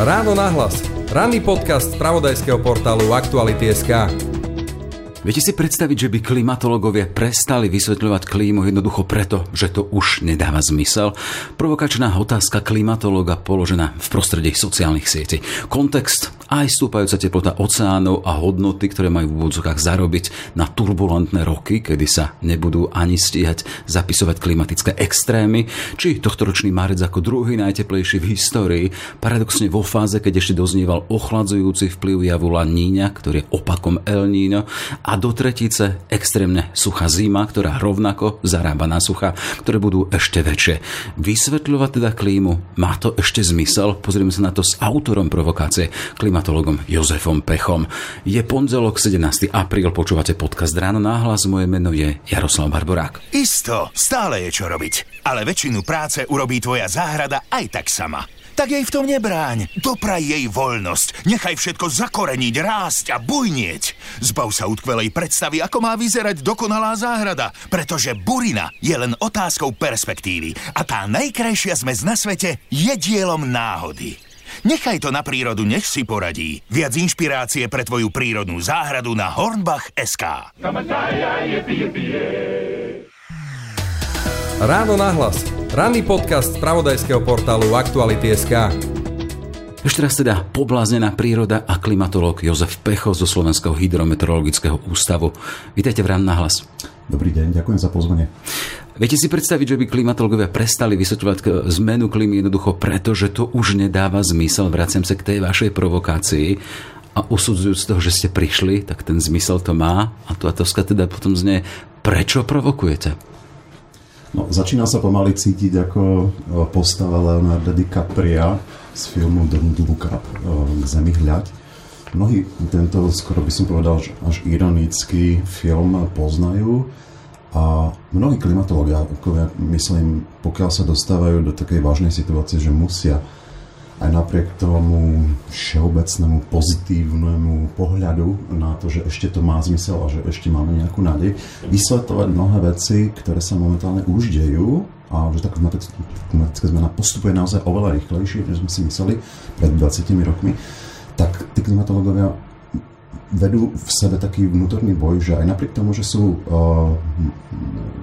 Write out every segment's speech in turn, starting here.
Ráno nahlas. Ranný podcast z pravodajského portálu Aktuality.sk. Viete si predstaviť, že by klimatológovia prestali vysvetľovať klímu jednoducho preto, že to už nedáva zmysel? Provokačná otázka klimatológa položená v prostredí sociálnych sietí. Kontext aj stúpajúca teplota oceánov a hodnoty, ktoré majú v úvodzokách zarobiť na turbulentné roky, kedy sa nebudú ani stíhať zapisovať klimatické extrémy, či tohtoročný marec ako druhý najteplejší v histórii, paradoxne vo fáze, keď ešte doznieval ochladzujúci vplyv javu La Niña, ktorý je opakom El Niño, a do tretice extrémne suchá zima, ktorá rovnako zarába na sucha, ktoré budú ešte väčšie. Vysvetľovať teda klímu, má to ešte zmysel? Pozrieme sa na to s autorom provokácie, klimatologom Jozefom Pechom. Je pondelok 17. apríl, počúvate podcast Ráno náhlas, moje meno je Jaroslav Barborák. Isto, stále je čo robiť, ale väčšinu práce urobí tvoja záhrada aj tak sama tak jej v tom nebráň. Dopraj jej voľnosť. Nechaj všetko zakoreniť, rásť a bujnieť. Zbav sa utkvelej predstavy, ako má vyzerať dokonalá záhrada, pretože burina je len otázkou perspektívy a tá najkrajšia zmes na svete je dielom náhody. Nechaj to na prírodu, nech si poradí. Viac inšpirácie pre tvoju prírodnú záhradu na Hornbach.sk Ráno nahlas. Ranný podcast z pravodajského portálu Aktuality.sk. Ešte raz teda pobláznená príroda a klimatolog Jozef Pecho zo Slovenského hydrometeorologického ústavu. Vítajte v Rán nahlas. Dobrý deň, ďakujem za pozvanie. Viete si predstaviť, že by klimatologovia prestali vysvetľovať zmenu klímy jednoducho preto, že to už nedáva zmysel. Vraciam sa k tej vašej provokácii a usudzujúc z toho, že ste prišli, tak ten zmysel to má. A tu otázka teda potom znie, prečo provokujete? No, začína sa pomaly cítiť ako e, postava Leonarda DiCapria z filmu Don't Look Up, k zemi hľaď. Mnohí tento, skoro by som povedal, až ironický film poznajú a mnohí klimatológia, myslím, pokiaľ sa dostávajú do takej vážnej situácie, že musia aj napriek tomu všeobecnému pozitívnemu pohľadu na to, že ešte to má zmysel a že ešte máme nejakú nádej, vysvetovať mnohé veci, ktoré sa momentálne už dejú a že tá klimatická zmena postupuje naozaj oveľa rýchlejšie, než sme si mysleli pred 20 rokmi, tak tí klimatológovia vedú v sebe taký vnútorný boj, že aj napriek tomu, že sú uh,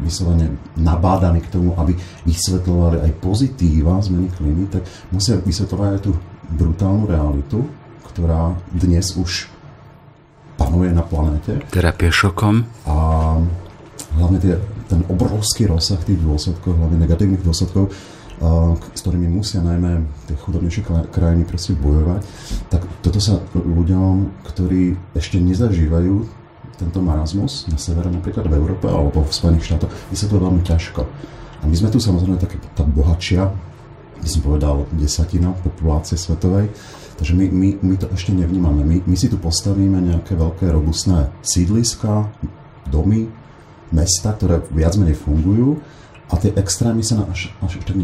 vyslovene nabádaní k tomu, aby vysvetľovali aj pozitíva zmeny klímy, tak musia vysvetľovať aj tú brutálnu realitu, ktorá dnes už panuje na planéte. Terapie šokom. A hlavne tie, ten obrovský rozsah tých dôsledkov, hlavne negatívnych dôsledkov, s ktorými musia najmä tie chudobnejšie krajiny proste bojovať, tak toto sa ľuďom, ktorí ešte nezažívajú tento marazmus na severe, napríklad v Európe alebo v Spojených štátoch, vysvetľuje veľmi ťažko. A my sme tu samozrejme také, tá bohatšia, by som povedal, desatina populácie svetovej, takže my, my, my to ešte nevnímame. My, my si tu postavíme nejaké veľké robustné sídliska, domy, mesta, ktoré viac menej fungujú, a tie extrémy sa až, až tak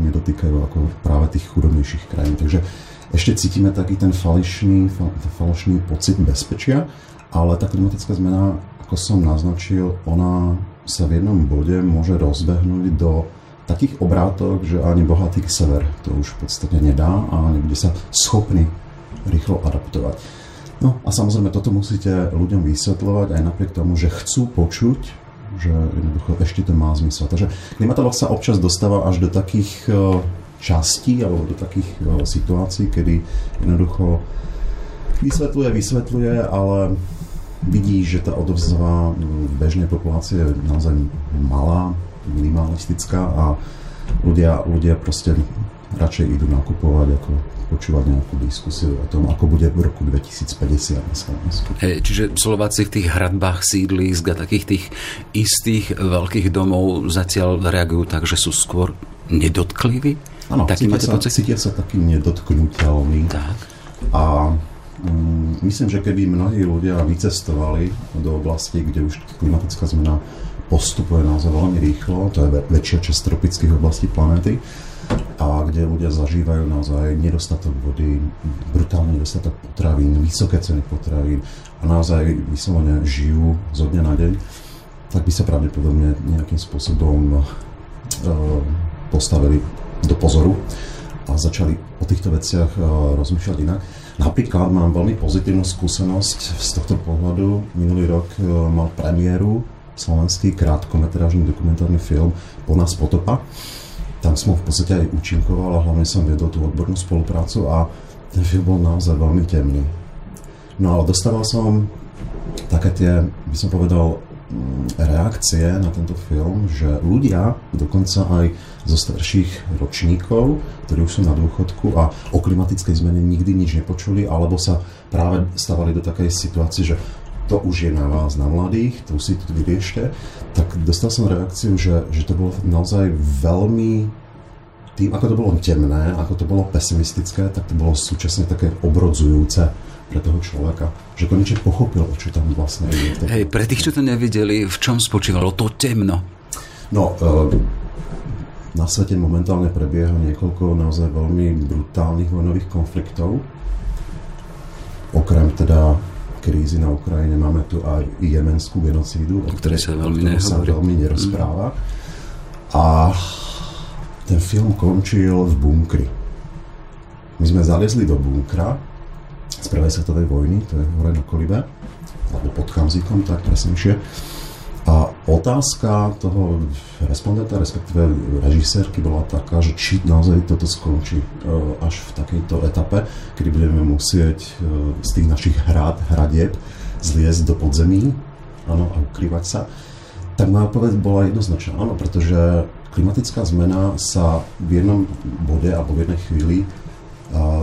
nedotýkajú ako práve tých chudobnejších krajín. Takže ešte cítime taký ten falošný, falošný pocit bezpečia, ale tá klimatická zmena, ako som naznačil, ona sa v jednom bode môže rozbehnúť do takých obrátok, že ani bohatý sever to už v podstate nedá a nebude sa schopný rýchlo adaptovať. No a samozrejme toto musíte ľuďom vysvetľovať aj napriek tomu, že chcú počuť že jednoducho ešte to má zmysel. Takže klimatolog sa občas dostáva až do takých e, častí alebo do takých e, situácií, kedy jednoducho vysvetľuje, vysvetľuje, ale vidí, že tá odovzva v bežnej populácie je naozaj malá, minimalistická a ľudia, ľudia proste radšej idú nakupovať ako počúvať nejakú diskusiu o tom, ako bude v roku 2050 na Slovensku. Hey, čiže Slováci v tých hradbách sídlísk a takých tých istých veľkých domov zatiaľ reagujú tak, že sú skôr nedotkliví? Áno, cítia sa, cítia sa taký nedotknutelný. Tak. A um, myslím, že keby mnohí ľudia vycestovali do oblasti, kde už klimatická zmena postupuje naozaj veľmi rýchlo, to je väčšia časť tropických oblastí planéty, a kde ľudia zažívajú naozaj nedostatok vody, brutálny nedostatok potravín, vysoké ceny potravín a naozaj vyslovene žijú zo dňa na deň, tak by sa pravdepodobne nejakým spôsobom uh, postavili do pozoru a začali o týchto veciach e, rozmýšľať inak. Napríklad mám veľmi pozitívnu skúsenosť z tohto pohľadu. Minulý rok e, mal premiéru slovenský krátkometrážny dokumentárny film Po nás potopa. Tam som v podstate aj účinkoval a hlavne som viedol tú odbornú spoluprácu a ten film bol naozaj veľmi temný. No ale dostával som také tie, by som povedal, mm, reakcie na tento film, že ľudia, dokonca aj zo starších ročníkov, ktorí už sú na dôchodku a o klimatickej zmene nikdy nič nepočuli, alebo sa práve stavali do takej situácie, že to už je na vás, na mladých, to si to vyriešte, tak dostal som reakciu, že, že to bolo naozaj veľmi tým, ako to bolo temné, ako to bolo pesimistické, tak to bolo súčasne také obrodzujúce pre toho človeka, že konečne pochopil, čo tam vlastne ide. Hej, pre tých, čo to nevideli, v čom spočívalo to temno? No, uh, na svete momentálne prebieha niekoľko naozaj veľmi brutálnych vojnových konfliktov. Okrem teda krízy na Ukrajine máme tu aj jemenskú genocídu, o ktorej sa veľmi, sa veľmi nerozpráva. Mm. A ten film končil v bunkri. My sme zalezli do bunkra z prvej svetovej vojny, to je hore na Kolibe, alebo pod Chamzikom, tak presnejšie. Otázka toho respondenta, respektíve režisérky bola taká, že či naozaj toto skončí e, až v takejto etape, kedy budeme musieť e, z tých našich hrad, hradieb zliezť do podzemí áno, a ukrývať sa. Tak moja odpoveď bola jednoznačná. Áno, pretože klimatická zmena sa v jednom bode alebo v jednej chvíli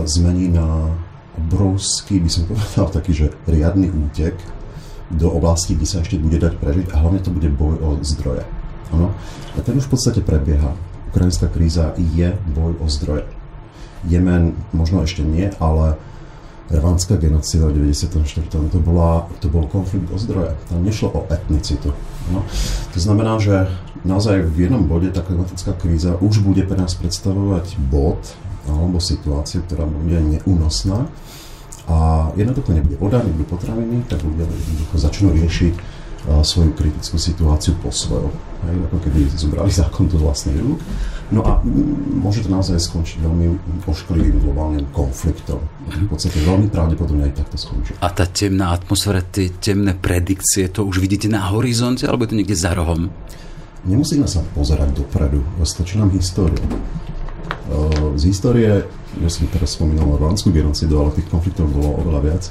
zmení na obrovský, by som povedal, taký, že riadny útek do oblasti, kde sa ešte bude dať prežiť a hlavne to bude boj o zdroje. Ano? A ten už v podstate prebieha. Ukrajinská kríza je boj o zdroje. Jemen možno ešte nie, ale rvanská genocida v 94. To, bola, to bol konflikt o zdroje. Tam nešlo o etnicitu. No. To znamená, že naozaj v jednom bode tá klimatická kríza už bude pre nás predstavovať bod alebo situáciu, ktorá bude neúnosná a jednoducho nebude voda, nebude potraviny, tak ľudia jednoducho začnú riešiť svoju kritickú situáciu po svojom. Hej, ako keby zobrali zákon do vlastných rúk. No a môže to naozaj skončiť veľmi ošklivým globálnym konfliktom. V podstate veľmi pravdepodobne aj takto skončí. A tá temná atmosféra, tie temné predikcie, to už vidíte na horizonte, alebo je to niekde za rohom? Nemusíme sa pozerať dopredu, stačí nám história. Z histórie, ja som teraz spomínal rwandskú genocidu, ale tých konfliktov bolo oveľa viac.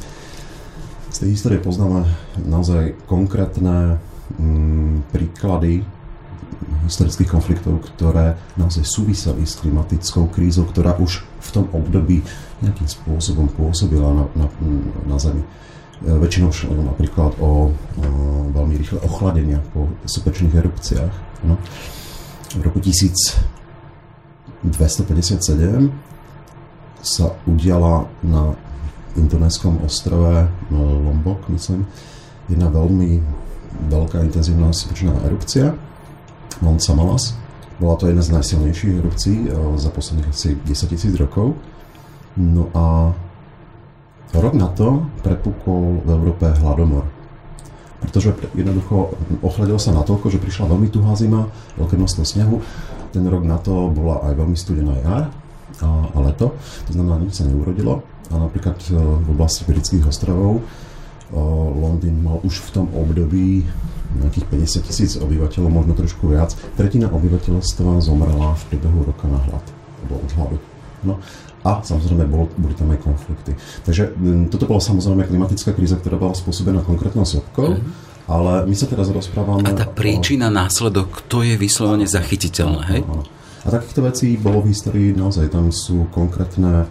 Z tej histórie poznáme naozaj konkrétne mm, príklady historických konfliktov, ktoré naozaj súviseli s klimatickou krízou, ktorá už v tom období nejakým spôsobom pôsobila na, na, na Zemi. E, väčšinou šlo napríklad o, o veľmi rýchle ochladenia po sopečných erupciách. No. V roku 1000 257 sa udiala na indonéskom ostrove no, Lombok, myslím, jedna veľmi veľká intenzívna sopečná erupcia, Mount Samalas. Bola to jedna z najsilnejších erupcií eh, za posledných asi 10 tisíc rokov. No a rok na to prepukol v Európe hladomor. Pretože jednoducho ochladil sa natoľko, že prišla veľmi tuhá zima, veľké množstvo snehu ten rok na to bola aj veľmi studená jar a, a leto, to znamená, nič sa neurodilo. A napríklad e, v oblasti britských ostrovov e, Londýn mal už v tom období nejakých 50 tisíc obyvateľov, možno trošku viac. Tretina obyvateľstva zomrela v priebehu roka na hlad, alebo od hladu. No, a samozrejme bol, boli tam aj konflikty. Takže toto bola samozrejme klimatická kríza, ktorá bola spôsobená konkrétnou sopkou. Mm-hmm ale my sa teraz rozprávame... A tá príčina, o... následok, to je vyslovene zachytiteľné, hej? A takýchto vecí bolo v histórii naozaj, tam sú konkrétne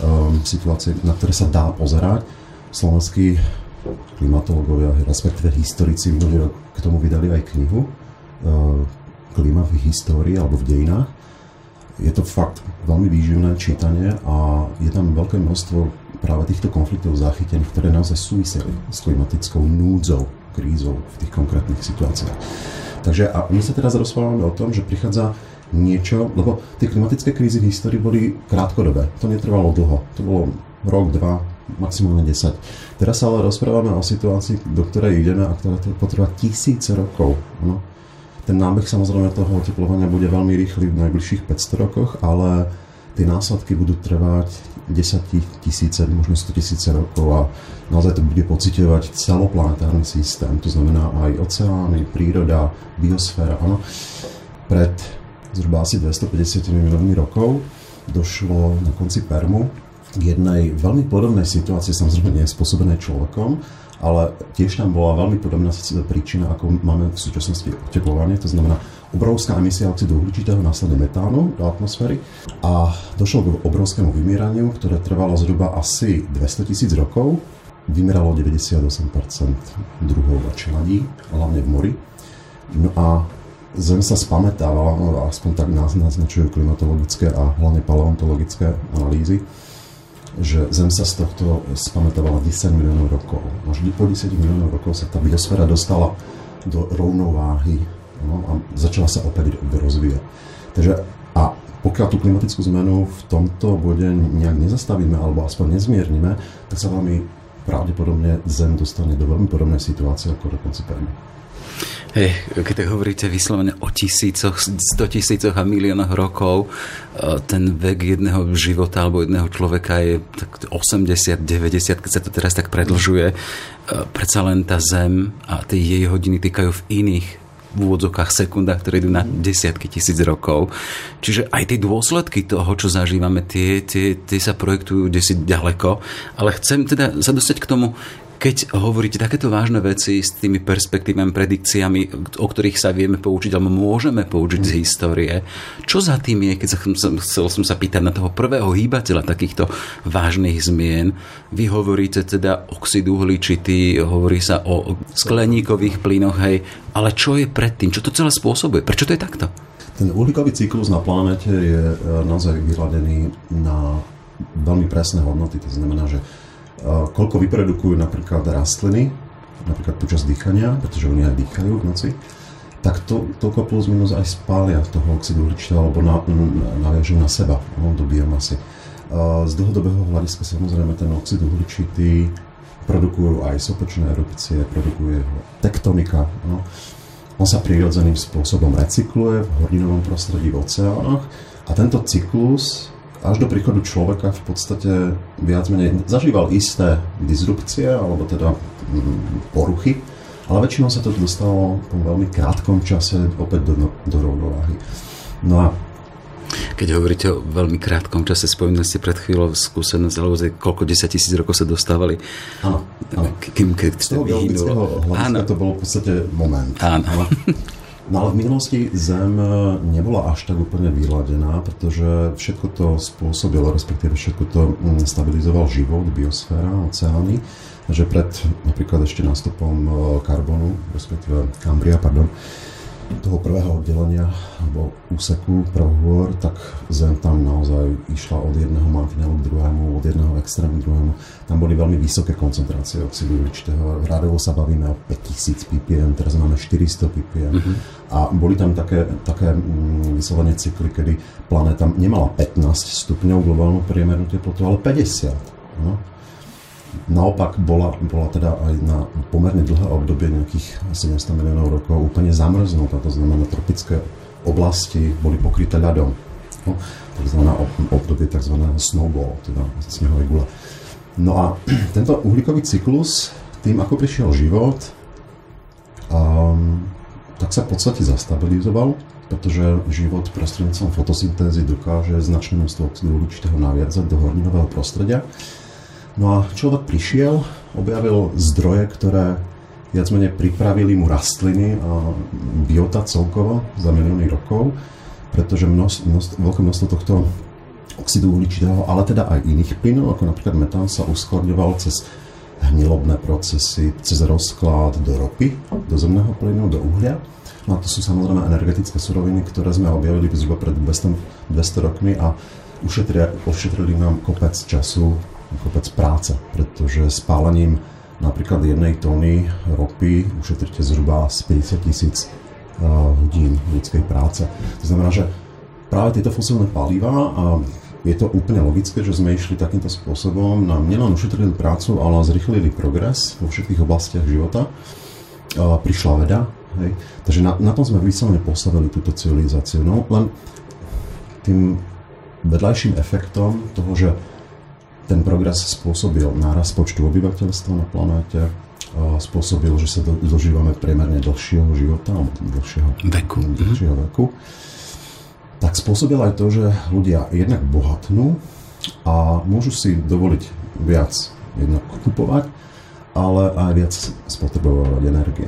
um, situácie, na ktoré sa dá pozerať. Slovenskí klimatológovia, respektíve historici k tomu vydali aj knihu uh, Klima v histórii alebo v dejinách. Je to fakt veľmi výživné čítanie a je tam veľké množstvo práve týchto konfliktov zachytených, ktoré naozaj súviseli s klimatickou núdzou krízou v tých konkrétnych situáciách. Takže a my sa teraz rozprávame o tom, že prichádza niečo, lebo tie klimatické krízy v histórii boli krátkodobé. To netrvalo dlho. To bolo rok, dva, maximálne 10. Teraz sa ale rozprávame o situácii, do ktorej ideme a ktorá potrvá tisíce rokov. No. Ten nábeh samozrejme toho oteplovania bude veľmi rýchly v najbližších 500 rokoch, ale tie následky budú trvať 10 tisíce, možno 100 tisíce rokov a naozaj to bude pocitovať celoplanetárny systém, to znamená aj oceány, príroda, biosféra. Áno. Pred zhruba asi 250 miliónmi rokov došlo na konci Permu k jednej veľmi podobnej situácii, samozrejme nie spôsobenej človekom, ale tiež tam bola veľmi podobná príčina, ako máme v súčasnosti oteplovanie, to znamená obrovská emisia oxidu uhličitého, následne metánu do atmosféry a došlo k obrovskému vymieraniu, ktoré trvalo zhruba asi 200 tisíc rokov. Vymieralo 98% druhov a čeladí, hlavne v mori. No a Zem sa spametávala, no aspoň tak nás naznačujú klimatologické a hlavne paleontologické analýzy, že Zem sa z tohto spametávala 10 miliónov rokov. Až po 10 miliónov rokov sa tá biosféra dostala do rovnováhy no, a začala sa opäť rozvíjať. Takže a pokiaľ tú klimatickú zmenu v tomto bode nejak nezastavíme alebo aspoň nezmiernime, tak sa veľmi pravdepodobne Zem dostane do veľmi podobnej situácie ako dokonca Permi. Hej, keď hovoríte vyslovene o tisícoch, sto tisícoch a miliónoch rokov, e, ten vek jedného života alebo jedného človeka je tak 80, 90, keď sa to teraz tak predlžuje. E, predsa len tá Zem a tie jej hodiny týkajú v iných v úvodzokách sekundách, ktoré idú na desiatky tisíc rokov. Čiže aj tie dôsledky toho, čo zažívame, tie, tie, tie sa projektujú desi ďaleko. Ale chcem teda sa dostať k tomu, keď hovoríte takéto vážne veci s tými perspektívami, predikciami, o ktorých sa vieme poučiť, alebo môžeme poučiť z histórie, čo za tým je, keď sa, chcel som sa pýtať na toho prvého hýbateľa takýchto vážnych zmien. Vy hovoríte teda oxid uhličitý, hovorí sa o skleníkových plynoch, hej, ale čo je predtým? Čo to celé spôsobuje? Prečo to je takto? Ten uhlíkový cyklus na planete je e, naozaj vyhľadený na veľmi presné hodnoty. To znamená, že koľko vyprodukujú napríklad rastliny, napríklad počas dýchania, pretože oni aj dýchajú v noci, tak to, toľko plus minus aj spália toho oxidu uhličitého alebo na, naviažú na seba no, do biomasy. Z dlhodobého hľadiska samozrejme ten oxid uhličitý produkujú aj sopečné erupcie, produkuje ho tektonika. No. On sa prirodzeným spôsobom recykluje v horninovom prostredí v oceánoch a tento cyklus až do príchodu človeka v podstate viac menej zažíval isté disrupcie alebo teda mm, poruchy, ale väčšinou sa to dostalo po veľmi krátkom čase opäť do, do rovnováhy. No a keď hovoríte o veľmi krátkom čase, spomínali ste pred chvíľou skúsenosť, alebo koľko 10 tisíc rokov sa dostávali. Áno, áno. Kým, keď Z toho geologického hľadiska to bolo v podstate moment. Áno. No ale v minulosti Zem e, nebola až tak úplne vyladená, pretože všetko to spôsobilo, respektíve všetko to mm, stabilizoval život, biosféra, oceány. Takže pred napríklad ešte nástupom e, karbonu, respektíve Kambria, pardon, toho prvého oddelenia alebo úseku prvohôr, tak Zem tam naozaj išla od jedného mantinelu k druhému, od jedného extrému k druhému. Tam boli veľmi vysoké koncentrácie oxidu uhličitého. Rádovo sa bavíme o 5000 ppm, teraz máme 400 ppm. Mm-hmm. A boli tam také, také mm, vyslovene cykly, kedy planéta nemala 15 stupňov globálnu priemernú teplotu, ale 50. No? Naopak bola, bola teda aj na pomerne dlhé obdobie, nejakých 700 miliónov rokov, úplne zamrznutá. To znamená, tropické oblasti boli pokryté ľadom. No, tzv. obdobie tzv. snowball, teda snehové gule. No a tento uhlíkový cyklus, tým ako prišiel život, um, tak sa v podstate zastabilizoval, pretože život prostredníctvom fotosyntézy dokáže značné množstvo oxidu uhličitého naviadzať do horninového prostredia No a človek prišiel, objavil zdroje, ktoré viac menej pripravili mu rastliny a biota celkovo za milióny rokov, pretože množstvo, množstvo, veľké množstvo tohto oxidu uhličitého, ale teda aj iných plynov, ako napríklad metán, sa uskladňoval cez hnilobné procesy, cez rozklad do ropy, do zemného plynu, do uhlia. No a to sú samozrejme energetické suroviny, ktoré sme objavili zhruba pred 200, 200 rokmi a ušetrili nám kopec času kopec práce, pretože spálením napríklad jednej tóny ropy ušetríte zhruba z 50 tisíc eh, hodín ľudskej práce. To znamená, že práve tieto fosilné paliva a je to úplne logické, že sme išli takýmto spôsobom, nám nielen ušetrili prácu, ale zrychlili progres vo všetkých oblastiach života. A prišla veda, hej. takže na, na tom sme vyslovene postavili túto civilizáciu. No len tým vedľajším efektom toho, že ten progres spôsobil náraz počtu obyvateľstva na planéte, spôsobil, že sa dožívame priemerne dlhšieho života, alebo dlhšieho veku. Dlhšieho veku tak spôsobil aj to, že ľudia jednak bohatnú a môžu si dovoliť viac jednak kupovať, ale aj viac spotrebovať energie.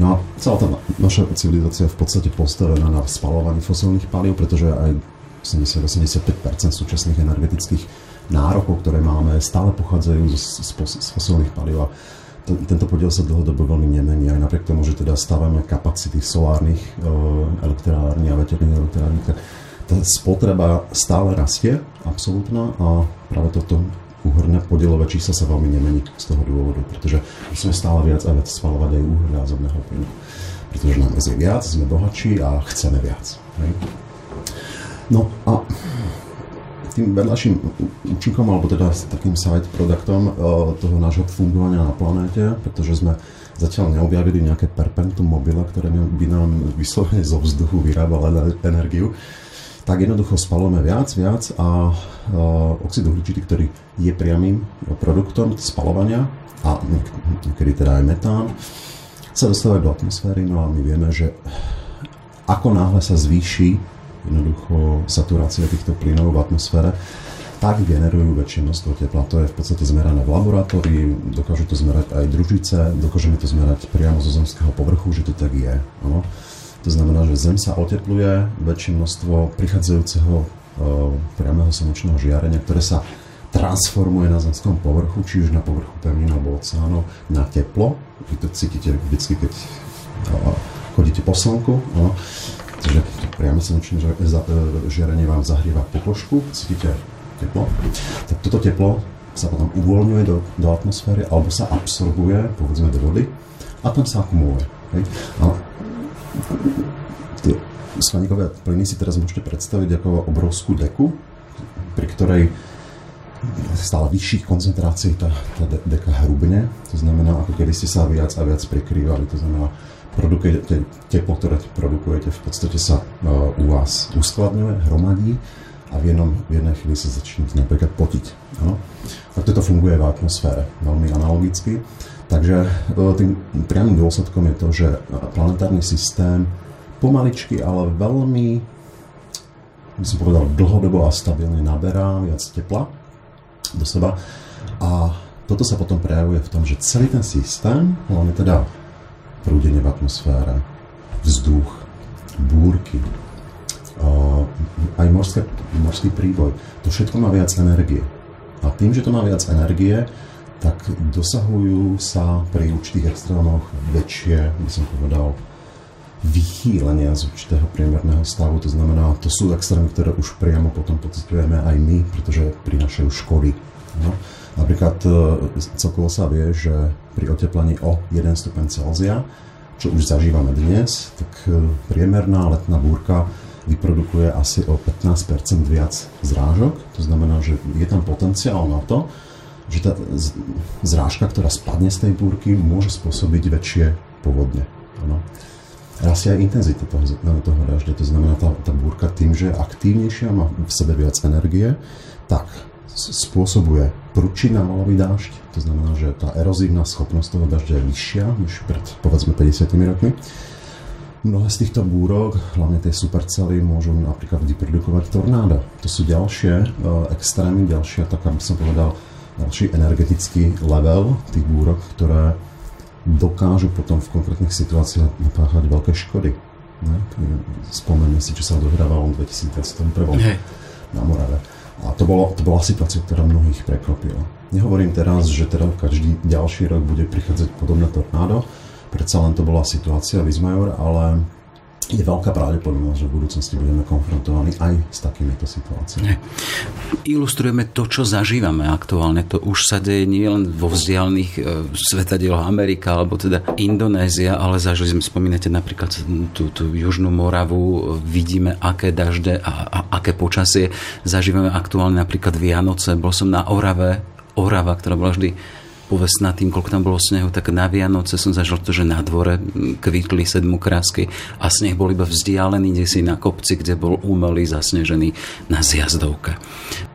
No a celá tá naša civilizácia je v podstate postavená na spalovaní fosilných palív, pretože aj 80-85% súčasných energetických nárokov, ktoré máme, stále pochádzajú z, z, z fosilných palív a tento podiel sa dlhodobo veľmi nemení, aj napriek tomu, že teda stávame kapacity solárnych e, elektrární a veterných elektrární, tak tá spotreba stále rastie, absolútna, a práve toto úhorné podielové číslo sa veľmi nemení z toho dôvodu, pretože musíme stále viac a viac spalovať aj uhlia a zemného plynu. Pretože nám je viac, sme bohatší a chceme viac. Hej? No a tým vedľajším účinkom, alebo teda takým side produktom eh, toho nášho fungovania na planéte, pretože sme zatiaľ neobjavili nejaké perpentum mobile, ktoré by nám vyslovene zo vzduchu vyrábalo energiu, tak jednoducho spalujeme viac, viac a uh, oxid uhličitý, ktorý je priamým produktom spalovania a niekedy teda aj metán, sa dostávajú do atmosféry, no a my vieme, že ako náhle sa zvýši jednoducho saturácia týchto plynov v atmosfére, tak generujú väčšie množstvo tepla. To je v podstate zmerané v laboratórii, dokážu to zmerať aj družice, dokážeme to zmerať priamo zo zemského povrchu, že to tak je. Ano. To znamená, že Zem sa otepluje, väčšie množstvo prichádzajúceho e, priamého slnečného žiarenia, ktoré sa transformuje na zemskom povrchu, či už na povrchu pevnín alebo oceánov, na teplo. Vy to cítite vždycky, keď e, chodíte po slnku. Takže priame slnečné e, žiarenie vám zahrieva pokožku, cítite teplo. Tak toto teplo sa potom uvoľňuje do, do atmosféry alebo sa absorbuje, povedzme, do vody a tam sa akumuluje. Hej? A tie skleníkové plyny si teraz môžete predstaviť ako obrovskú deku, pri ktorej stále vyšších koncentrácií tá, tá deka hrubne, to znamená, ako keby ste sa viac a viac prikrývali, to znamená, produkujete, teplo, ktoré produkujete, v podstate sa uh, u vás uskladňuje, hromadí a v, jednom, v jednej chvíli sa začnete napríklad potiť. Ano? Tak toto funguje v atmosfére, veľmi analogicky. Takže uh, tým priamým dôsledkom je to, že planetárny systém pomaličky, ale veľmi, by som povedal, dlhodobo a stabilne naberá viac tepla do seba. A toto sa potom prejavuje v tom, že celý ten systém, hlavne teda prúdenie v atmosfére, vzduch, búrky, aj morské, morský príboj. To všetko má viac energie. A tým, že to má viac energie, tak dosahujú sa pri určitých extrémoch väčšie, by som povedal, vychýlenia z určitého priemerného stavu. To znamená, to sú extrémy, ktoré už priamo potom pocitujeme aj my, pretože prinášajú škody. No. Napríklad e, celkovo sa vie, že pri oteplení o 1 stupeň Celzia, čo už zažívame dnes, tak e, priemerná letná búrka vyprodukuje asi o 15% viac zrážok. To znamená, že je tam potenciál na to, že tá zrážka, ktorá spadne z tej búrky, môže spôsobiť väčšie povodne. Ano. Rastie aj intenzita toho, toho dažďa, to znamená, tá, tá búrka tým, že je aktívnejšia, má v sebe viac energie, tak spôsobuje prudší návalový dážď, to znamená, že tá erozívna schopnosť toho dažďa je vyššia než pred povedzme 50 rokmi. Mnohé z týchto búrok, hlavne tie supercely, môžu napríklad vyprodukovať tornáda. To sú ďalšie uh, extrémy, ďalšia taká by som povedal, ďalší energetický level tých búrok, ktoré dokážu potom v konkrétnych situáciách napáchať veľké škody. Ne? Spomeňme si, čo sa odohrávalo v 2021 na Morave. A to, bolo, to bola situácia, ktorá mnohých prekvapila. Nehovorím teraz, že teda každý ďalší rok bude prichádzať podobné tornádo, predsa len to bola situácia Vizmajor, ale je veľká pravdepodobnosť, že v budúcnosti budeme konfrontovaní aj s takýmito situáciami. Ilustrujeme to, čo zažívame aktuálne. To už sa deje nielen vo vzdialených e, svetadieloch Amerika alebo teda Indonézia, ale zažili sme, spomínate napríklad tú, tú Južnú Moravu, vidíme, aké dažde a, a aké počasie zažívame aktuálne napríklad Vianoce. Bol som na Orave, Orava, ktorá bola vždy povedz nad tým, koľko tam bolo snehu, tak na Vianoce som zažil to, že na dvore kvitli sedmokrásky a sneh bol iba vzdialený kde si na kopci, kde bol umelý zasnežený na zjazdovke.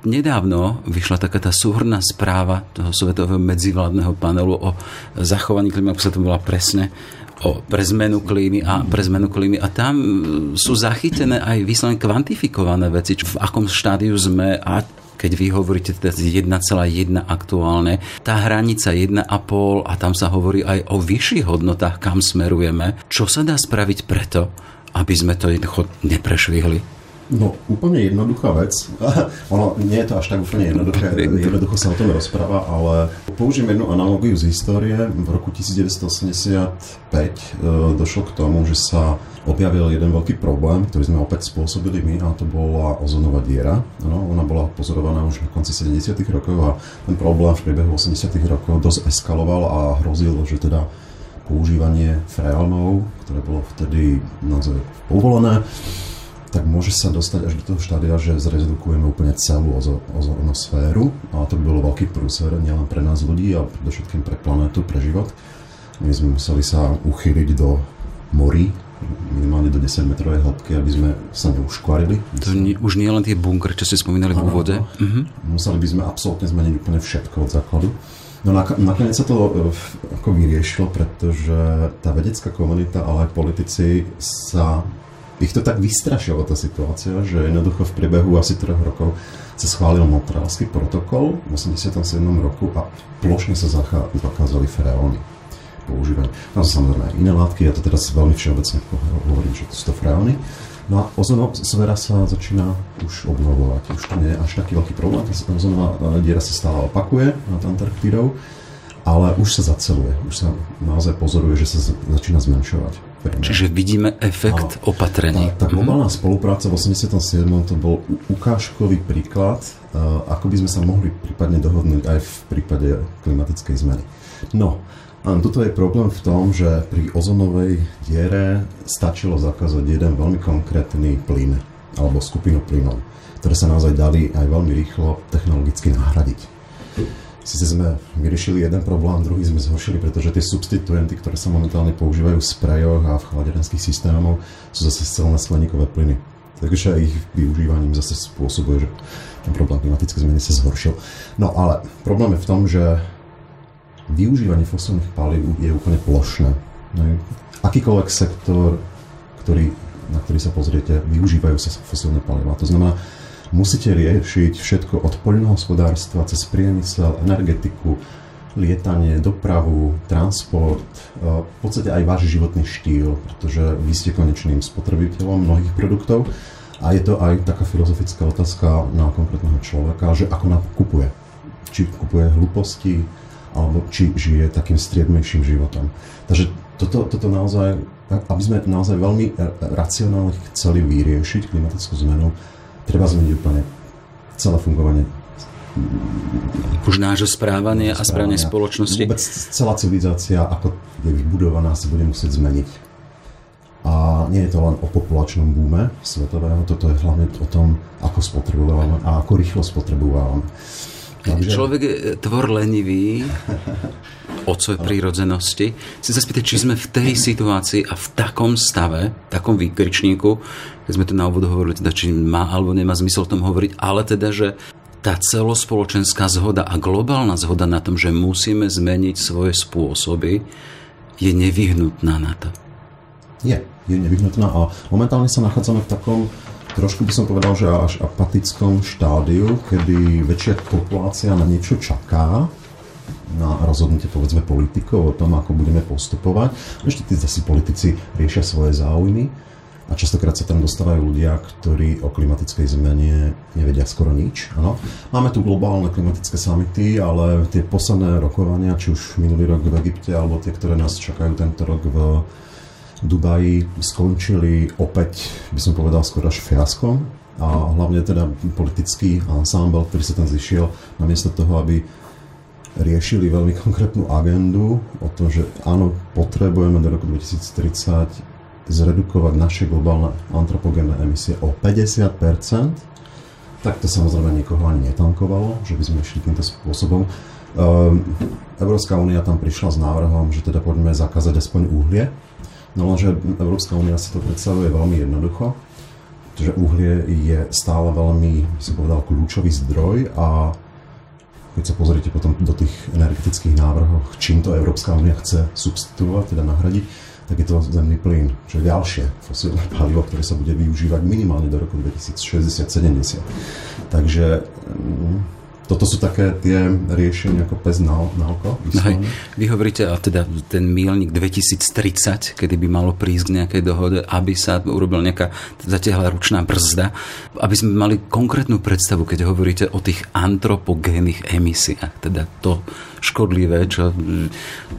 Nedávno vyšla taká tá súhrná správa toho svetového medzivládneho panelu o zachovaní klímy, ako sa to bola presne, o, pre zmenu klímy a pre zmenu klímy a tam sú zachytené aj vyslovene kvantifikované veci, v akom štádiu sme a keď vy hovoríte teda 1,1 aktuálne, tá hranica 1,5 a tam sa hovorí aj o vyšších hodnotách, kam smerujeme. Čo sa dá spraviť preto, aby sme to jednoducho neprešvihli? No, úplne jednoduchá vec. ono nie je to až tak úplne jednoduché, jednoducho sa o tom rozpráva, ale použijem jednu analogiu z histórie. V roku 1985 e, došlo k tomu, že sa objavil jeden veľký problém, ktorý sme opäť spôsobili my, a to bola ozonová diera. No, ona bola pozorovaná už na konci 70. rokov a ten problém v priebehu 80. rokov dosť eskaloval a hrozil, že teda používanie freónov, ktoré bolo vtedy naozaj povolené, tak môže sa dostať až do toho štádia, že zredukujeme úplne celú ozonosféru a to by bolo veľký prúser nielen pre nás ľudí, ale predovšetkým pre planétu, pre život. My sme museli sa uchyliť do morí, minimálne do 10 metrovej hĺbky, aby sme sa neuškvarili. To nie, už nie len tie bunkry, čo ste spomínali v úvode. Mhm. Museli by sme absolútne zmeniť úplne všetko od základu. No nakoniec sa to e, ako vyriešilo, pretože tá vedecká komunita, ale aj politici sa ich to tak vystrašilo tá situácia, že jednoducho v priebehu asi troch rokov sa schválil Montrealský protokol v 87. roku a plošne sa zakázali freóny používať. Tam sú samozrejme aj iné látky, ja to teraz veľmi všeobecne hovorím, že to sú to freóny. No a ozonosféra sa začína už obnovovať. Už to nie je až taký veľký problém, tá ozonová diera sa stále opakuje nad Antarktidou, ale už sa zaceluje. Už sa naozaj pozoruje, že sa začína zmenšovať. Čiže vidíme efekt Áno. opatrení. Tá, tá globálna mm-hmm. spolupráca v 87. to bol ukážkový príklad, uh, ako by sme sa mohli prípadne dohodnúť aj v prípade klimatickej zmeny. No, Áno, toto je problém v tom, že pri ozonovej diere stačilo zakázať jeden veľmi konkrétny plyn alebo skupinu plynov, ktoré sa naozaj dali aj veľmi rýchlo technologicky nahradiť. Sice sme vyriešili jeden problém, druhý sme zhoršili, pretože tie substituenty, ktoré sa momentálne používajú v sprejoch a v chladerenských systémoch, sú zase celé skleníkové plyny. Takže ich využívaním zase spôsobuje, že ten problém klimatické zmeny sa zhoršil. No ale problém je v tom, že využívanie fosilných palív je úplne plošné. Akýkoľvek sektor, ktorý, na ktorý sa pozriete, využívajú sa fosilné paliva. To znamená, musíte riešiť všetko od poľnohospodárstva cez priemysel, energetiku, lietanie, dopravu, transport, e, v podstate aj váš životný štýl, pretože vy ste konečným spotrebiteľom mnohých produktov a je to aj taká filozofická otázka na konkrétneho človeka, že ako nakupuje. Či kupuje hlúposti, alebo či žije takým striedmejším životom. Takže toto, toto naozaj, aby sme naozaj veľmi racionálne chceli vyriešiť klimatickú zmenu, treba zmeniť úplne celé fungovanie už nášho správania, a správania spoločnosti. Vôbec celá civilizácia, ako je vybudovaná, sa bude musieť zmeniť. A nie je to len o populačnom búme svetového, toto je hlavne o tom, ako spotrebujeme a ako rýchlo spotrebujeme. Takže... Človek je tvor lenivý od svojej prírodzenosti. Chcem sa spýtať, či sme v tej situácii a v takom stave, takom výkričníku, keď sme tu na úvod hovorili, teda, či má alebo nemá zmysel o tom hovoriť, ale teda, že tá celospoločenská zhoda a globálna zhoda na tom, že musíme zmeniť svoje spôsoby, je nevyhnutná na to. Je, je nevyhnutná a momentálne sa nachádzame v takom trošku by som povedal, že až apatickom štádiu, kedy väčšia populácia na niečo čaká, na rozhodnutie povedzme politikov o tom, ako budeme postupovať. Ešte tí zase politici riešia svoje záujmy a častokrát sa tam dostávajú ľudia, ktorí o klimatickej zmene nevedia skoro nič. Ano. Máme tu globálne klimatické samity, ale tie posledné rokovania, či už minulý rok v Egypte, alebo tie, ktoré nás čakajú tento rok v Dubaji skončili opäť, by som povedal, skôr až fiaskom a hlavne teda politický ensemble, ktorý sa tam zišiel, namiesto toho, aby riešili veľmi konkrétnu agendu o tom, že áno, potrebujeme do roku 2030 zredukovať naše globálne antropogénne emisie o 50%, tak to samozrejme nikoho ani netankovalo, že by sme išli týmto spôsobom. Ehm, Európska únia tam prišla s návrhom, že teda poďme zakázať aspoň uhlie. No lenže Európska únia si to predstavuje veľmi jednoducho, že uhlie je stále veľmi, som povedal, kľúčový zdroj a keď sa pozriete potom do tých energetických návrhov, čím to Európska únia chce substituovať, teda nahradiť, tak je to zemný plyn, čo je ďalšie fosílne palivo, ktoré sa bude využívať minimálne do roku 2060-70. Takže mm, toto sú také tie riešenia ako pes na, na oko. Hej, vy hovoríte, a teda ten mílnik 2030, kedy by malo prísť k nejakej dohode, aby sa urobil nejaká zatiahla ručná brzda, aby sme mali konkrétnu predstavu, keď hovoríte o tých antropogénnych emisiách, teda to škodlivé, čo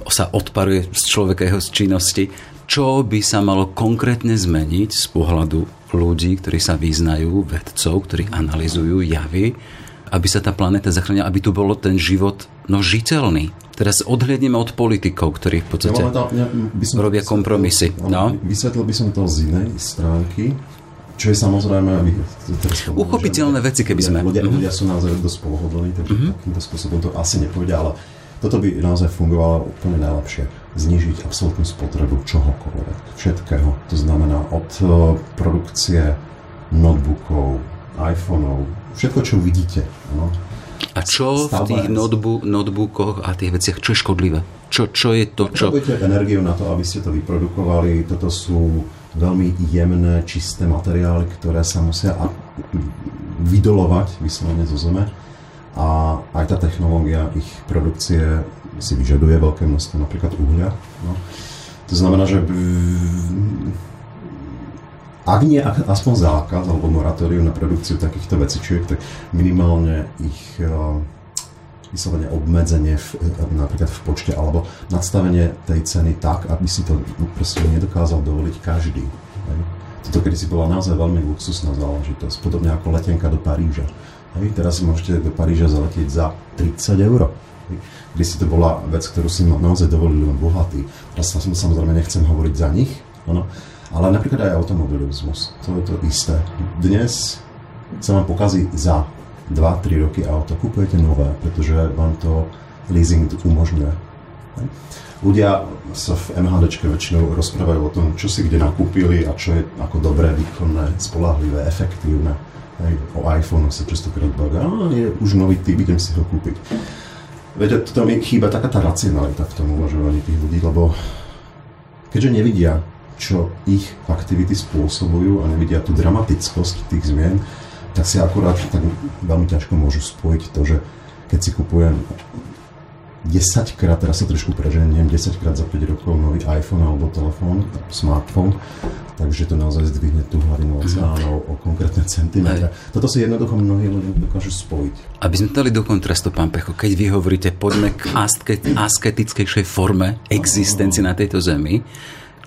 sa odparuje z človeka jeho činnosti, čo by sa malo konkrétne zmeniť z pohľadu ľudí, ktorí sa vyznajú, vedcov, ktorí analizujú javy, aby sa tá planéta zachránila, aby tu bolo ten život no, žiteľný. Teraz odhľadneme od politikov, ktorí v podstate ja, to, ja, by som, robia kompromisy. No? Vysvetlil by som to z inej stránky, čo je samozrejme... Uchopiteľné veci, keby sme... Ľudia, mm-hmm. ľudia sú naozaj dosť pohodlní, takže mm-hmm. takýmto spôsobom to asi nepovedia, ale toto by naozaj fungovalo úplne najlepšie. Znižiť absolútnu spotrebu čohokoľvek, všetkého. To znamená od eh, produkcie notebookov, iPhoneov, všetko, čo vidíte. No. A čo v tých notebook, notebookoch a tých veciach, čo je škodlivé? Čo, čo je to, čo... Potrebujete energiu na to, aby ste to vyprodukovali. Toto sú veľmi jemné, čisté materiály, ktoré sa musia vydolovať vyslovene zo zeme. A aj tá technológia ich produkcie si vyžaduje veľké množstvo napríklad uhlia. No. To znamená, že ak nie aspoň zákaz alebo moratórium na produkciu takýchto vecičiek, tak minimálne ich eh, vyslovene obmedzenie v, eh, napríklad v počte alebo nastavenie tej ceny tak, aby si to proste nedokázal dovoliť každý. Hej. Toto kedy si bola naozaj veľmi luxusná záležitosť, podobne ako letenka do Paríža. Hej. Teraz si môžete do Paríža zaletieť za 30 eur. Kedy si to bola vec, ktorú si naozaj dovolili len bohatí. Teraz samozrejme nechcem hovoriť za nich, ano, ale napríklad aj automobilizmus, to je to isté. Dnes sa vám pokazí za 2-3 roky auto, kupujete nové, pretože vám to leasing umožňuje. Ľudia sa v MHDčke väčšinou rozprávajú o tom, čo si kde nakúpili a čo je ako dobré, výkonné, spolahlivé, efektívne. Hej, o iPhone sa častokrát bavia, je už nový typ, idem si ho kúpiť. Viete, to mi chýba taká tá racionalita v tom uvažovaní tých ľudí, lebo keďže nevidia čo ich aktivity spôsobujú a nevidia tú dramatickosť tých zmien, tak si akurát tak veľmi ťažko môžu spojiť to, že keď si kupujem 10 krát, teraz sa trošku preženiem, 10 krát za 5 rokov nový iPhone alebo telefón, smartphone, takže to naozaj zdvihne tú hlavinu oceánov o konkrétne centimetre. Toto si jednoducho mnohí ľudia dokážu spojiť. Aby sme dali do kontrastu, pán Pecho, keď vy hovoríte, poďme k asketickejšej forme existencie na tejto zemi,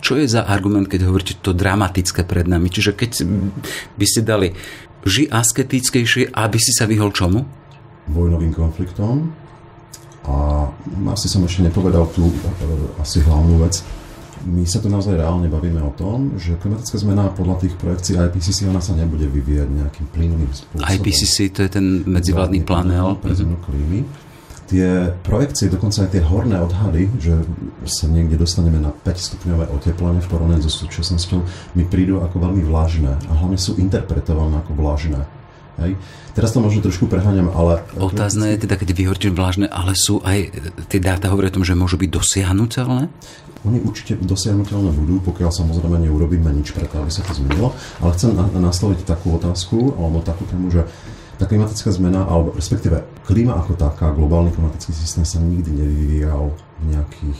čo je za argument, keď hovoríte to dramatické pred nami? Čiže keď by ste dali ži asketickejšie, aby si sa vyhol čomu? Vojnovým konfliktom. A asi som ešte nepovedal tú asi hlavnú vec. My sa tu naozaj reálne bavíme o tom, že klimatická zmena podľa tých projekcií IPCC ona sa nebude vyvíjať nejakým plynulým spôsobom. IPCC to je ten medzivládny panel. Pre zmenu klímy tie projekcie, dokonca aj tie horné odhady, že sa niekde dostaneme na 5 stupňové oteplenie v porovnaní so súčasnosťou, mi prídu ako veľmi vlažné a hlavne sú interpretované ako vlažné. Hej. Teraz to možno trošku preháňam, ale... Otázne je teda, keď vy hovoríte vlažné, ale sú aj, tie dáta hovoria o tom, že môžu byť dosiahnutelné? Oni určite dosiahnutelné budú, pokiaľ samozrejme neurobíme nič preto, aby sa to zmenilo. Ale chcem nastaviť takú otázku, alebo takú tému, že tá klimatická zmena, alebo respektíve klíma ako taká, globálny klimatický systém sa nikdy nevyvíjal v nejakých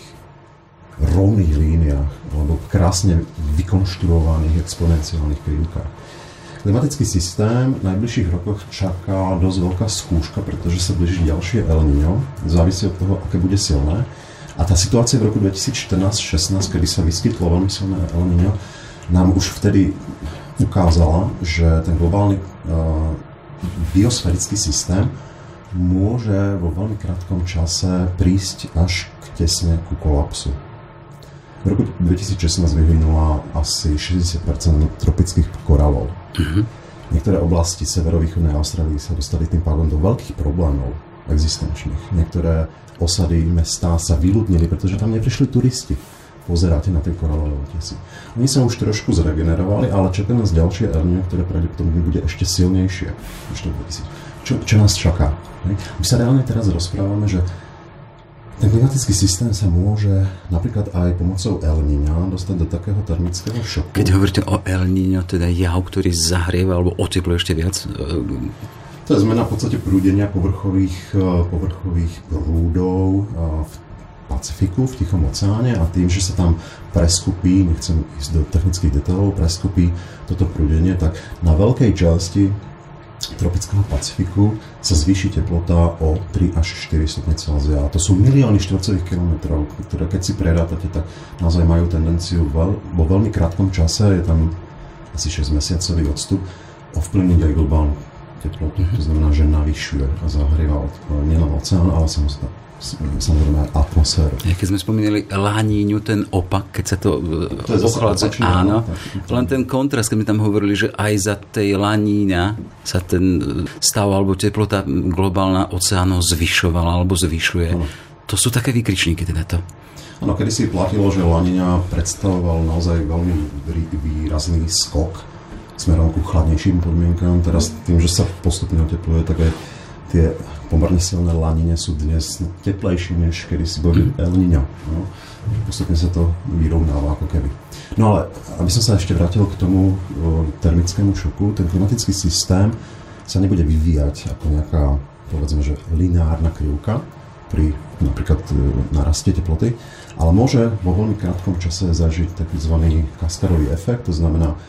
rovných líniách alebo krásne vykonštruovaných exponenciálnych krivkách. Klimatický systém v najbližších rokoch čaká dosť veľká skúška, pretože sa blíži ďalšie El Niño, závisí od toho, aké bude silné. A tá situácia v roku 2014-16, kedy sa vyskytlo veľmi silné El Niño, nám už vtedy ukázala, že ten globálny uh, biosférický systém môže vo veľmi krátkom čase prísť až k tesne ku kolapsu. V roku 2016 vyvinula asi 60% tropických koralov. Mm-hmm. Niektoré oblasti severovýchodnej Austrálie sa dostali tým pádom do veľkých problémov existenčných. Niektoré osady, mestá sa vyľudnili, pretože tam neprišli turisti. Pozeráte na tie koralové otesy. Oni sa už trošku zregenerovali, ale čaká nás ďalšie ernie, ktoré pravdepodobne bude ešte silnejšie než to 2000. Čo, čo nás čaká? My sa reálne teraz rozprávame, že ten klimatický systém sa môže napríklad aj pomocou El Niña dostať do takého termického šoku. Keď hovoríte o El Niño, teda jav, ktorý zahrieva alebo otepluje ešte viac? To je zmena v podstate prúdenia povrchových, povrchových prúdov v Pacifiku, v Tichom oceáne a tým, že sa tam preskupí, nechcem ísť do technických detailov, preskupí toto prúdenie, tak na veľkej časti tropického Pacifiku sa zvýši teplota o 3 až 4 stupne Celzia. A to sú milióny štvorcových kilometrov, ktoré keď si prerátate, tak naozaj majú tendenciu veľ, vo veľmi krátkom čase, je tam asi 6 mesiacový odstup, ovplyvniť aj globálnu teplotu. To znamená, že navyšuje a zahrieva nielen oceán, ale samozrejme samozrejme atmosféru. Keď sme spomínali laníňu, ten opak, keď sa to, to ochladza, áno, tak, len ten kontrast, keď mi tam hovorili, že aj za tej laníňa sa ten stav alebo teplota globálna oceánov zvyšovala alebo zvyšuje. Ano. To sú také vykričníky teda to. Áno, kedy si platilo, že laníňa predstavoval naozaj veľmi výrazný skok smerom ku chladnejším podmienkám. Teraz tým, že sa postupne otepluje, tak aj tie pomerne silné lanine sú dnes teplejšie, než kedy si boli El Niño. No. Postupne sa to vyrovnáva ako keby. No ale, aby som sa ešte vrátil k tomu o, termickému šoku, ten klimatický systém sa nebude vyvíjať ako nejaká, povedzme, že lineárna krivka pri napríklad e, narastie teploty, ale môže vo veľmi krátkom čase zažiť tzv. kaskarový efekt, to znamená,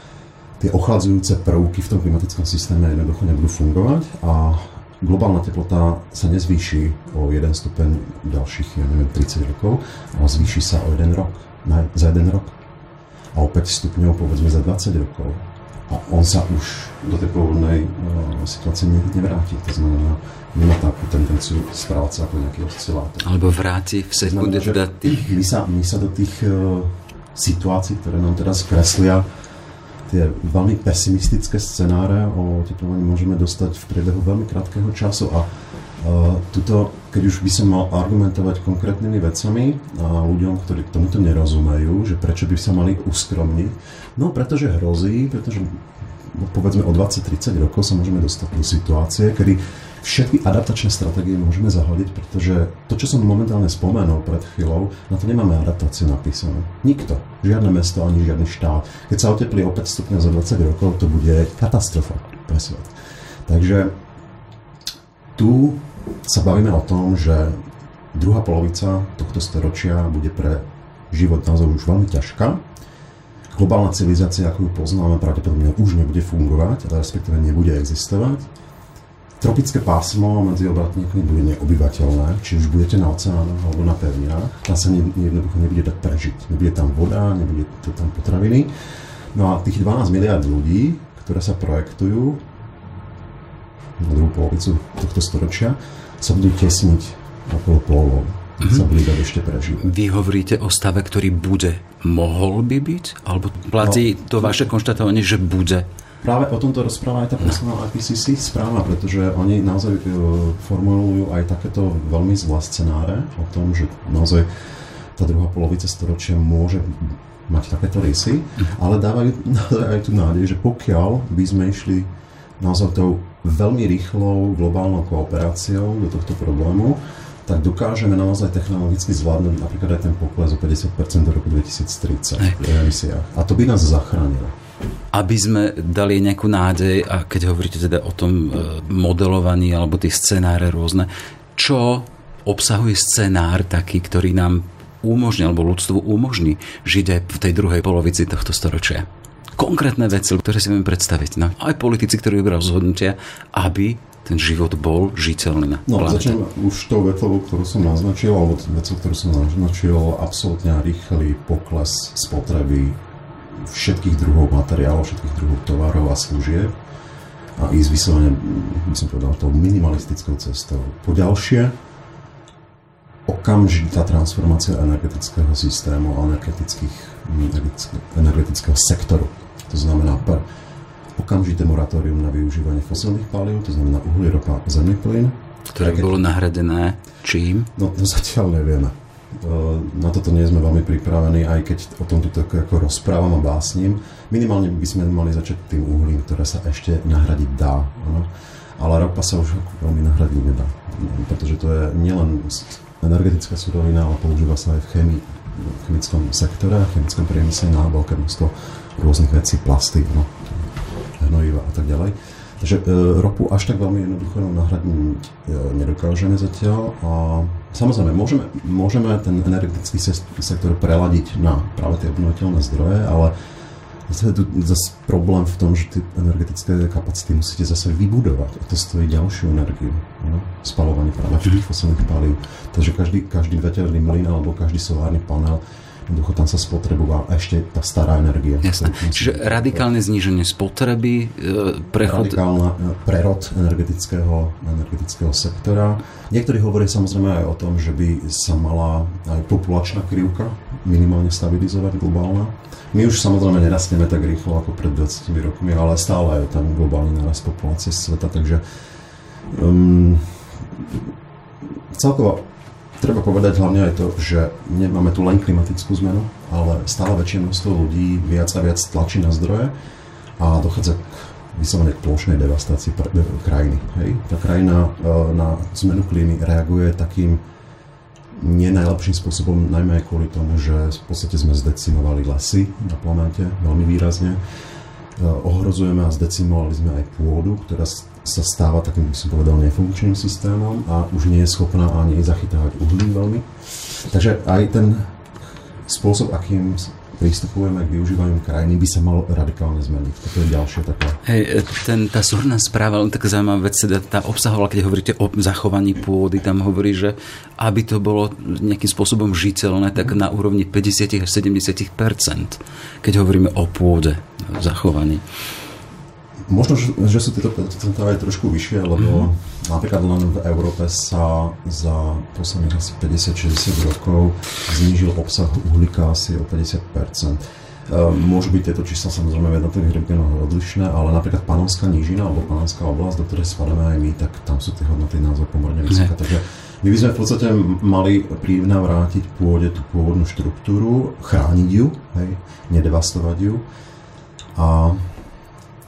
tie ochladzujúce prvky v tom klimatickom systéme jednoducho nebudú fungovať a globálna teplota sa nezvýši o 1 stupeň ďalších, ja neviem, 30 rokov, ale zvýši sa o 1 rok, na, za 1 rok a o 5 stupňov povedzme za 20 rokov. A on sa už do tej pôvodnej uh, situácie ne, nevráti. To znamená, nemá takú tendenciu správať sa ako nejaký oscilátor. Alebo vráti v sekunde. Teda tých... my, sa, my sa do tých uh, situácií, ktoré nám teraz kreslia, tie veľmi pesimistické scenáre o oteplovaní môžeme dostať v priebehu veľmi krátkeho času. A Uh, tuto, keď už by som mal argumentovať konkrétnymi vecami a ľuďom, ktorí tomuto nerozumejú, že prečo by sa mali uskromniť, no pretože hrozí, pretože no, povedzme o 20-30 rokov sa môžeme dostať do situácie, kedy všetky adaptačné stratégie môžeme zahodiť, pretože to, čo som momentálne spomenul pred chvíľou, na to nemáme adaptáciu napísanú. Nikto. Žiadne mesto ani žiadny štát. Keď sa oteplí o 5 stupňov za 20 rokov, to bude katastrofa pre svet. Takže tu sa bavíme o tom, že druhá polovica tohto storočia bude pre život naozaj už veľmi ťažká. Globálna civilizácia, ako ju poznáme, pravdepodobne už nebude fungovať, respektíve nebude existovať tropické pásmo medzi obratníkmi bude neobyvateľné, či už budete na oceánoch alebo na pevninách, tam sa ne, jednoducho nebude dať prežiť. Nebude tam voda, nebude to tam potraviny. No a tých 12 miliard ľudí, ktoré sa projektujú na druhú polovicu tohto storočia, sa budú tesniť okolo polov. Mm-hmm. sa budú dať ešte prežiť. Vy hovoríte o stave, ktorý bude. Mohol by byť? Alebo platí no, to vaše konštatovanie, že bude? Práve o tomto rozpráva aj tá posledná IPCC správa, pretože oni naozaj e, formulujú aj takéto veľmi zlé scenáre o tom, že naozaj tá druhá polovica storočia môže mať takéto rysy, ale dávajú aj tú nádej, že pokiaľ by sme išli naozaj tou veľmi rýchlou globálnou kooperáciou do tohto problému, tak dokážeme naozaj technologicky zvládnuť napríklad aj ten pokles o 50% do roku 2030 v emisiách. A to by nás zachránilo aby sme dali nejakú nádej a keď hovoríte teda o tom e, modelovaní alebo tie scenáre rôzne, čo obsahuje scenár taký, ktorý nám umožní, alebo ľudstvu umožní žiť aj v tej druhej polovici tohto storočia. Konkrétne veci, ktoré si vieme predstaviť. No, aj politici, ktorí vybrali rozhodnutia, aby ten život bol žiteľný na No, začnem už tou vetou, ktorú som naznačil, alebo vecou, ktorú som naznačil, absolútne rýchly pokles spotreby všetkých druhov materiálov, všetkých druhov tovarov a služieb a ísť vyslovene, by som povedal, tou minimalistickou cestou. Po ďalšie, okamžitá transformácia energetického systému a energetických, energetického sektoru. To znamená, okamžité moratórium na využívanie fosilných palív, to znamená uhlie, ropa, zemný plyn. Ktoré bolo nahradené čím? No to zatiaľ nevieme. Na toto nie sme veľmi pripravení, aj keď o tom tu tak ako rozprávam a básnim. Minimálne by sme mali začať tým uhlím, ktoré sa ešte nahradiť dá. No. Ale ropa sa už veľmi nahradiť nedá, pretože to je nielen energetická surovina, ale používa sa aj v chemii, v chemickom sektore, v chemickom priemysle na veľké množstvo rôznych vecí, plasty, no, hnojiva a tak ďalej. Takže e, ropu až tak veľmi jednoducho nahradiť e, nedokážeme zatiaľ. A samozrejme, môžeme, môžeme ten energetický sektor preladiť na práve tie obnoviteľné zdroje, ale Zase je tu zase problém v tom, že tie energetické kapacity musíte zase vybudovať a to stojí ďalšiu energiu. No? Spalovanie práve tých fosilných palív. Takže každý, každý veterný mlyn alebo každý solárny panel Jednoducho tam sa spotrebová ešte tá stará energia. Jasné. Čiže radikálne zníženie spotreby, e, prechod... Radikálna e, prerod energetického, energetického sektora. Niektorí hovoria samozrejme aj o tom, že by sa mala aj populačná krivka minimálne stabilizovať globálna. My už samozrejme nerastieme tak rýchlo ako pred 20 rokmi, ale stále je tam globálny nárast populácie sveta, takže um, celkovo treba povedať hlavne aj to, že nemáme tu len klimatickú zmenu, ale stále väčšie množstvo ľudí viac a viac tlačí na zdroje a dochádza k vyslovene k plošnej devastácii krajiny. Hej? Tá krajina e, na zmenu klímy reaguje takým nie najlepším spôsobom, najmä aj kvôli tomu, že v podstate sme zdecimovali lesy na planéte veľmi výrazne. E, ohrozujeme a zdecimovali sme aj pôdu, ktorá sa stáva takým, by som povedal, nefunkčným systémom a už nie je schopná ani zachytávať uhlí veľmi. Takže aj ten spôsob, akým pristupujeme k využívaniu krajiny, by sa mal radikálne zmeniť. Toto je ďalšia taká... Hej, ten, tá súhrná správa, len taká zaujímavá vec, teda tá obsahovala, keď hovoríte o zachovaní pôdy, tam hovorí, že aby to bolo nejakým spôsobom žiteľné, tak na úrovni 50 až 70 keď hovoríme o pôde, o zachovaní. Možno, že sú tieto percentá aj trošku vyššie, lebo mm-hmm. napríklad len v Európe sa za posledných asi 50-60 rokov znížil obsah uhlíka asi o 50 ehm, Môžu byť tieto čísla samozrejme v jednotlivých regiónoch odlišné, ale napríklad Panovská nížina alebo Panovská oblasť, do ktorej spadáme aj my, tak tam sú tie hodnoty naozaj pomerne vysoké. Takže my by sme v podstate mali vrátiť pôde tú pôvodnú štruktúru, chrániť ju, hej, nedevastovať ju. A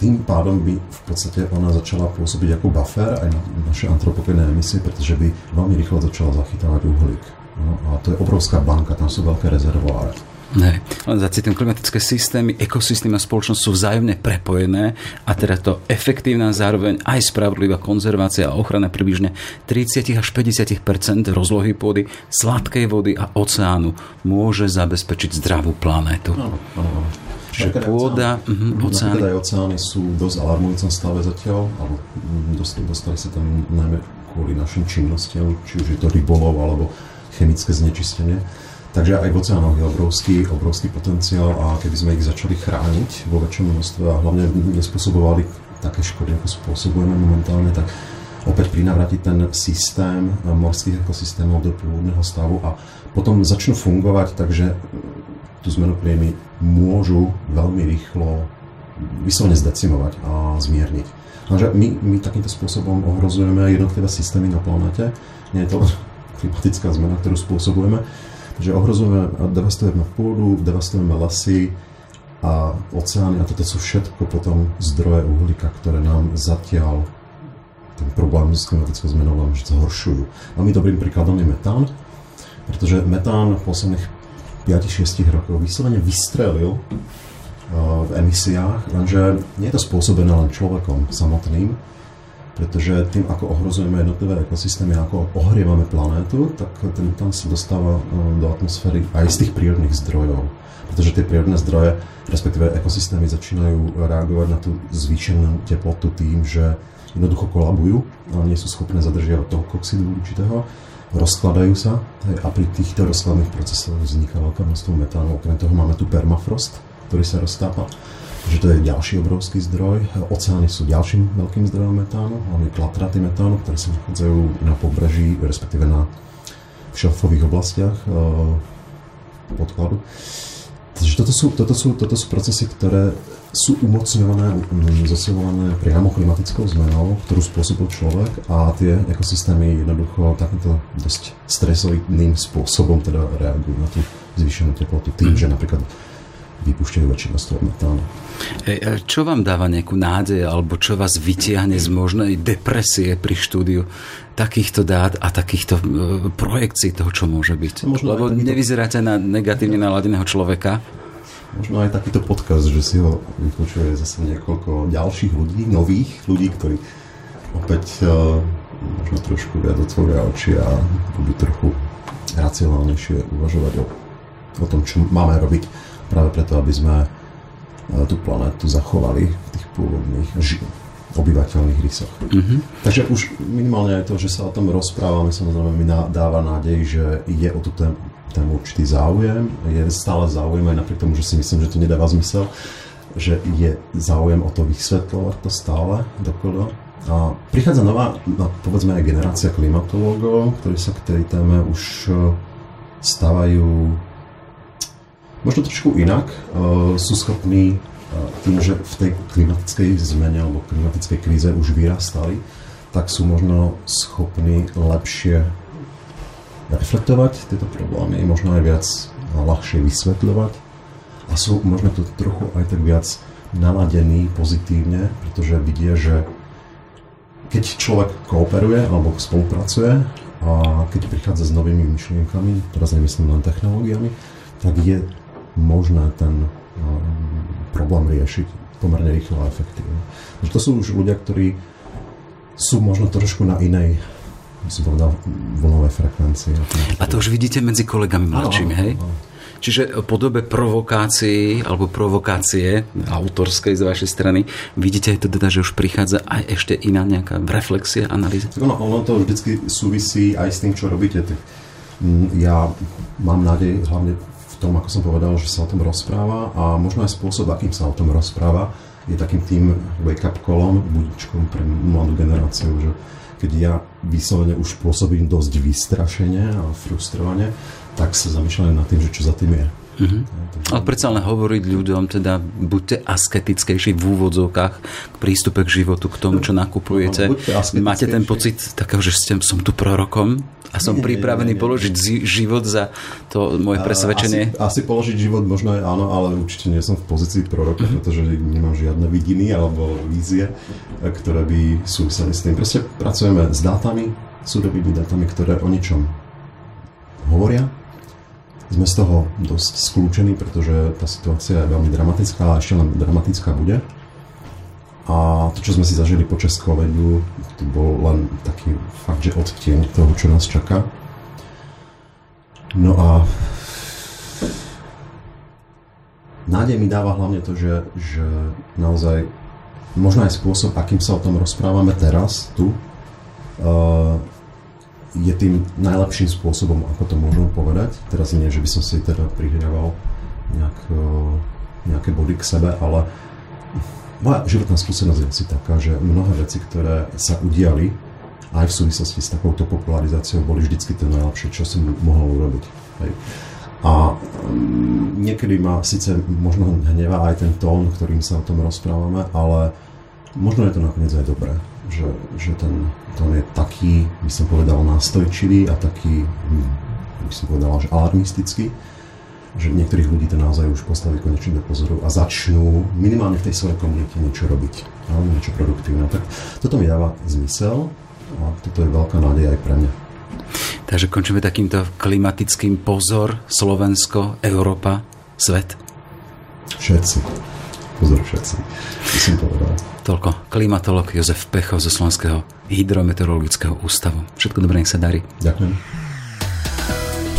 tým pádom by v podstate ona začala pôsobiť ako buffer aj na naše antropogénne emisie, pretože by veľmi rýchlo začala zachytávať uhlík. No, a to je obrovská banka, tam sú veľké rezervoáre. Ne, len zacitujem, klimatické systémy, ekosystémy a spoločnosť sú vzájomne prepojené a teda to efektívna zároveň aj spravodlivá konzervácia a ochrana približne 30 až 50% rozlohy pôdy, sladkej vody a oceánu môže zabezpečiť zdravú planétu. Áno, áno. Čiže pôda, uh, oceány. Teda aj oceány sú v dosť alarmujúcom stave zatiaľ, alebo dostali, dostali sa tam najmä kvôli našim činnostiam, či už je to rybolov alebo chemické znečistenie. Takže aj v oceánoch je obrovský, obrovský potenciál a keby sme ich začali chrániť vo väčšom množstve a hlavne nespôsobovali také škody, ako spôsobujeme momentálne, tak opäť prinavrátiť ten systém morských ekosystémov do pôvodného stavu a potom začnú fungovať, takže tú zmenu klímy môžu veľmi rýchlo vyslovene zdecimovať a zmierniť. Takže my, my takýmto spôsobom ohrozujeme jednotlivé systémy na planete. Nie je to klimatická zmena, ktorú spôsobujeme. Takže ohrozujeme a devastujeme pôdu, devastujeme lesy a oceány a toto sú všetko potom zdroje uhlíka, ktoré nám zatiaľ ten problém s klimatickou zmenou len zhoršujú. Veľmi dobrým príkladom je metán, pretože metán v posledných 5-6 rokov vyslovene vystrelil uh, v emisiách, lenže nie je to spôsobené len človekom samotným, pretože tým, ako ohrozujeme jednotlivé ekosystémy, ako ohrievame planétu, tak ten tam sa dostáva uh, do atmosféry aj z tých prírodných zdrojov. Pretože tie prírodné zdroje, respektíve ekosystémy začínajú reagovať na tú zvýšenú teplotu tým, že jednoducho kolabujú a nie sú schopné zadržiavať toho oxidu určitého rozkladajú sa a pri týchto rozkladných procesoch vzniká veľké množstvo metánu. Okrem toho máme tu permafrost, ktorý sa roztápa, že to je ďalší obrovský zdroj. Oceány sú ďalším veľkým zdrojom metánu, hlavne klatraty metánu, ktoré sa nachádzajú na pobreží, respektíve na šelfových oblastiach e, podkladu. Takže toto sú, toto, sú, toto sú procesy, ktoré sú umocňované, um, zosilované priamo klimatickou zmenou, ktorú spôsobil človek a tie ekosystémy jednoducho takýmto dosť stresovým spôsobom teda reagujú na tú zvýšenú teplotu tým, že napríklad vypúšťajú väčšie množstvo metánu. Čo vám dáva nejakú nádej, alebo čo vás vytiahne z možnej depresie pri štúdiu takýchto dát a takýchto e, projekcií toho, čo môže byť? Možno Lebo takýto... nevyzeráte na negatívne naladeného človeka. Možno aj takýto podcast, že si ho vypočuje zase niekoľko ďalších ľudí, nových ľudí, ktorí opäť uh, možno trošku viac otvoria oči a budú trochu racionálnejšie uvažovať o, o tom, čo máme robiť práve preto, aby sme e, tú planetu zachovali v tých pôvodných ži- obyvateľných rysoch. Mm-hmm. Takže už minimálne aj to, že sa o tom rozprávame, samozrejme mi dáva nádej, že je o tú tému, tému určitý záujem, je stále záujem aj napriek tomu, že si myslím, že to nedáva zmysel, že je záujem o to vysvetľovať to stále dokola. A prichádza nová, no, povedzme aj generácia klimatológov, ktorí sa k tej téme už e, stávajú možno trošku inak. Uh, sú schopní uh, tým, že v tej klimatickej zmene alebo klimatickej kríze už vyrastali, tak sú možno schopní lepšie reflektovať tieto problémy, možno aj viac ľahšie vysvetľovať a sú možno to trochu aj tak viac naladení pozitívne, pretože vidia, že keď človek kooperuje alebo spolupracuje a keď prichádza s novými myšlienkami, teraz nemyslím len technológiami, tak je možné ten um, problém riešiť pomerne rýchlo a efektívne. To sú už ľudia, ktorí sú možno trošku na inej som povedal, vlnovej frekvencii. A to už vidíte medzi kolegami mladšími, hej? Áno. Čiže v podobe provokácií alebo provokácie autorskej z vašej strany vidíte to teda, že už prichádza aj ešte iná nejaká reflexia, analýza? No, ono to vždycky súvisí aj s tým, čo robíte. Ja mám nádej hlavne tom, ako som povedal, že sa o tom rozpráva a možno aj spôsob, akým sa o tom rozpráva, je takým tým wake-up kolom, budičkom pre mladú generáciu, že keď ja vyslovene už pôsobím dosť vystrašene a frustrovane, tak sa zamýšľam nad tým, že čo za tým je. Mm-hmm. Ale predsa len hovoriť ľuďom, teda buďte asketickejší v úvodzovkách k prístupe k životu, k tomu, čo nakupujete. No, Máte ten pocit takého, že ste, som tu prorokom a som nie, pripravený nie, nie, nie. položiť život za to moje presvedčenie? Asi, asi položiť život možno aj áno, ale určite nie som v pozícii proroka, mm-hmm. pretože nemám žiadne vidiny alebo vízie, ktoré by súviseli s tým. Proste pracujeme s dátami, súdovými dátami, ktoré o ničom hovoria, sme z toho dosť skľúčení, pretože tá situácia je veľmi dramatická a ešte len dramatická bude. A to, čo sme si zažili počas covidu, to bol len taký fakt, že odtieň toho, čo nás čaká. No a nádej mi dáva hlavne to, že, že naozaj možno aj spôsob, akým sa o tom rozprávame teraz, tu, uh, je tým najlepším spôsobom, ako to môžem povedať. Teraz nie, že by som si teda prihriaval nejak, e, nejaké body k sebe, ale moja životná skúsenosť je asi taká, že mnohé veci, ktoré sa udiali aj v súvislosti s takouto popularizáciou, boli vždycky to najlepšie, čo som mohol urobiť. Hej. A um, niekedy ma síce možno hnevá aj ten tón, ktorým sa o tom rozprávame, ale možno je to nakoniec aj dobré že, že ten tón je taký, by som povedal, nástojčivý a taký, hm, by som povedal, že alarmistický, že niektorých ľudí to naozaj už postaví konečne do pozoru a začnú minimálne v tej svojej komunite niečo robiť, alebo niečo produktívne. Tak toto mi dáva zmysel a toto je veľká nádej aj pre mňa. Takže končíme takýmto klimatickým pozor Slovensko, Európa, svet? Všetci. Pozor všetci, by som povedal. Toľko klimatolog Jozef Pecho zo Slovenského hydrometeorologického ústavu. Všetko dobré, nech sa darí. Ďakujem.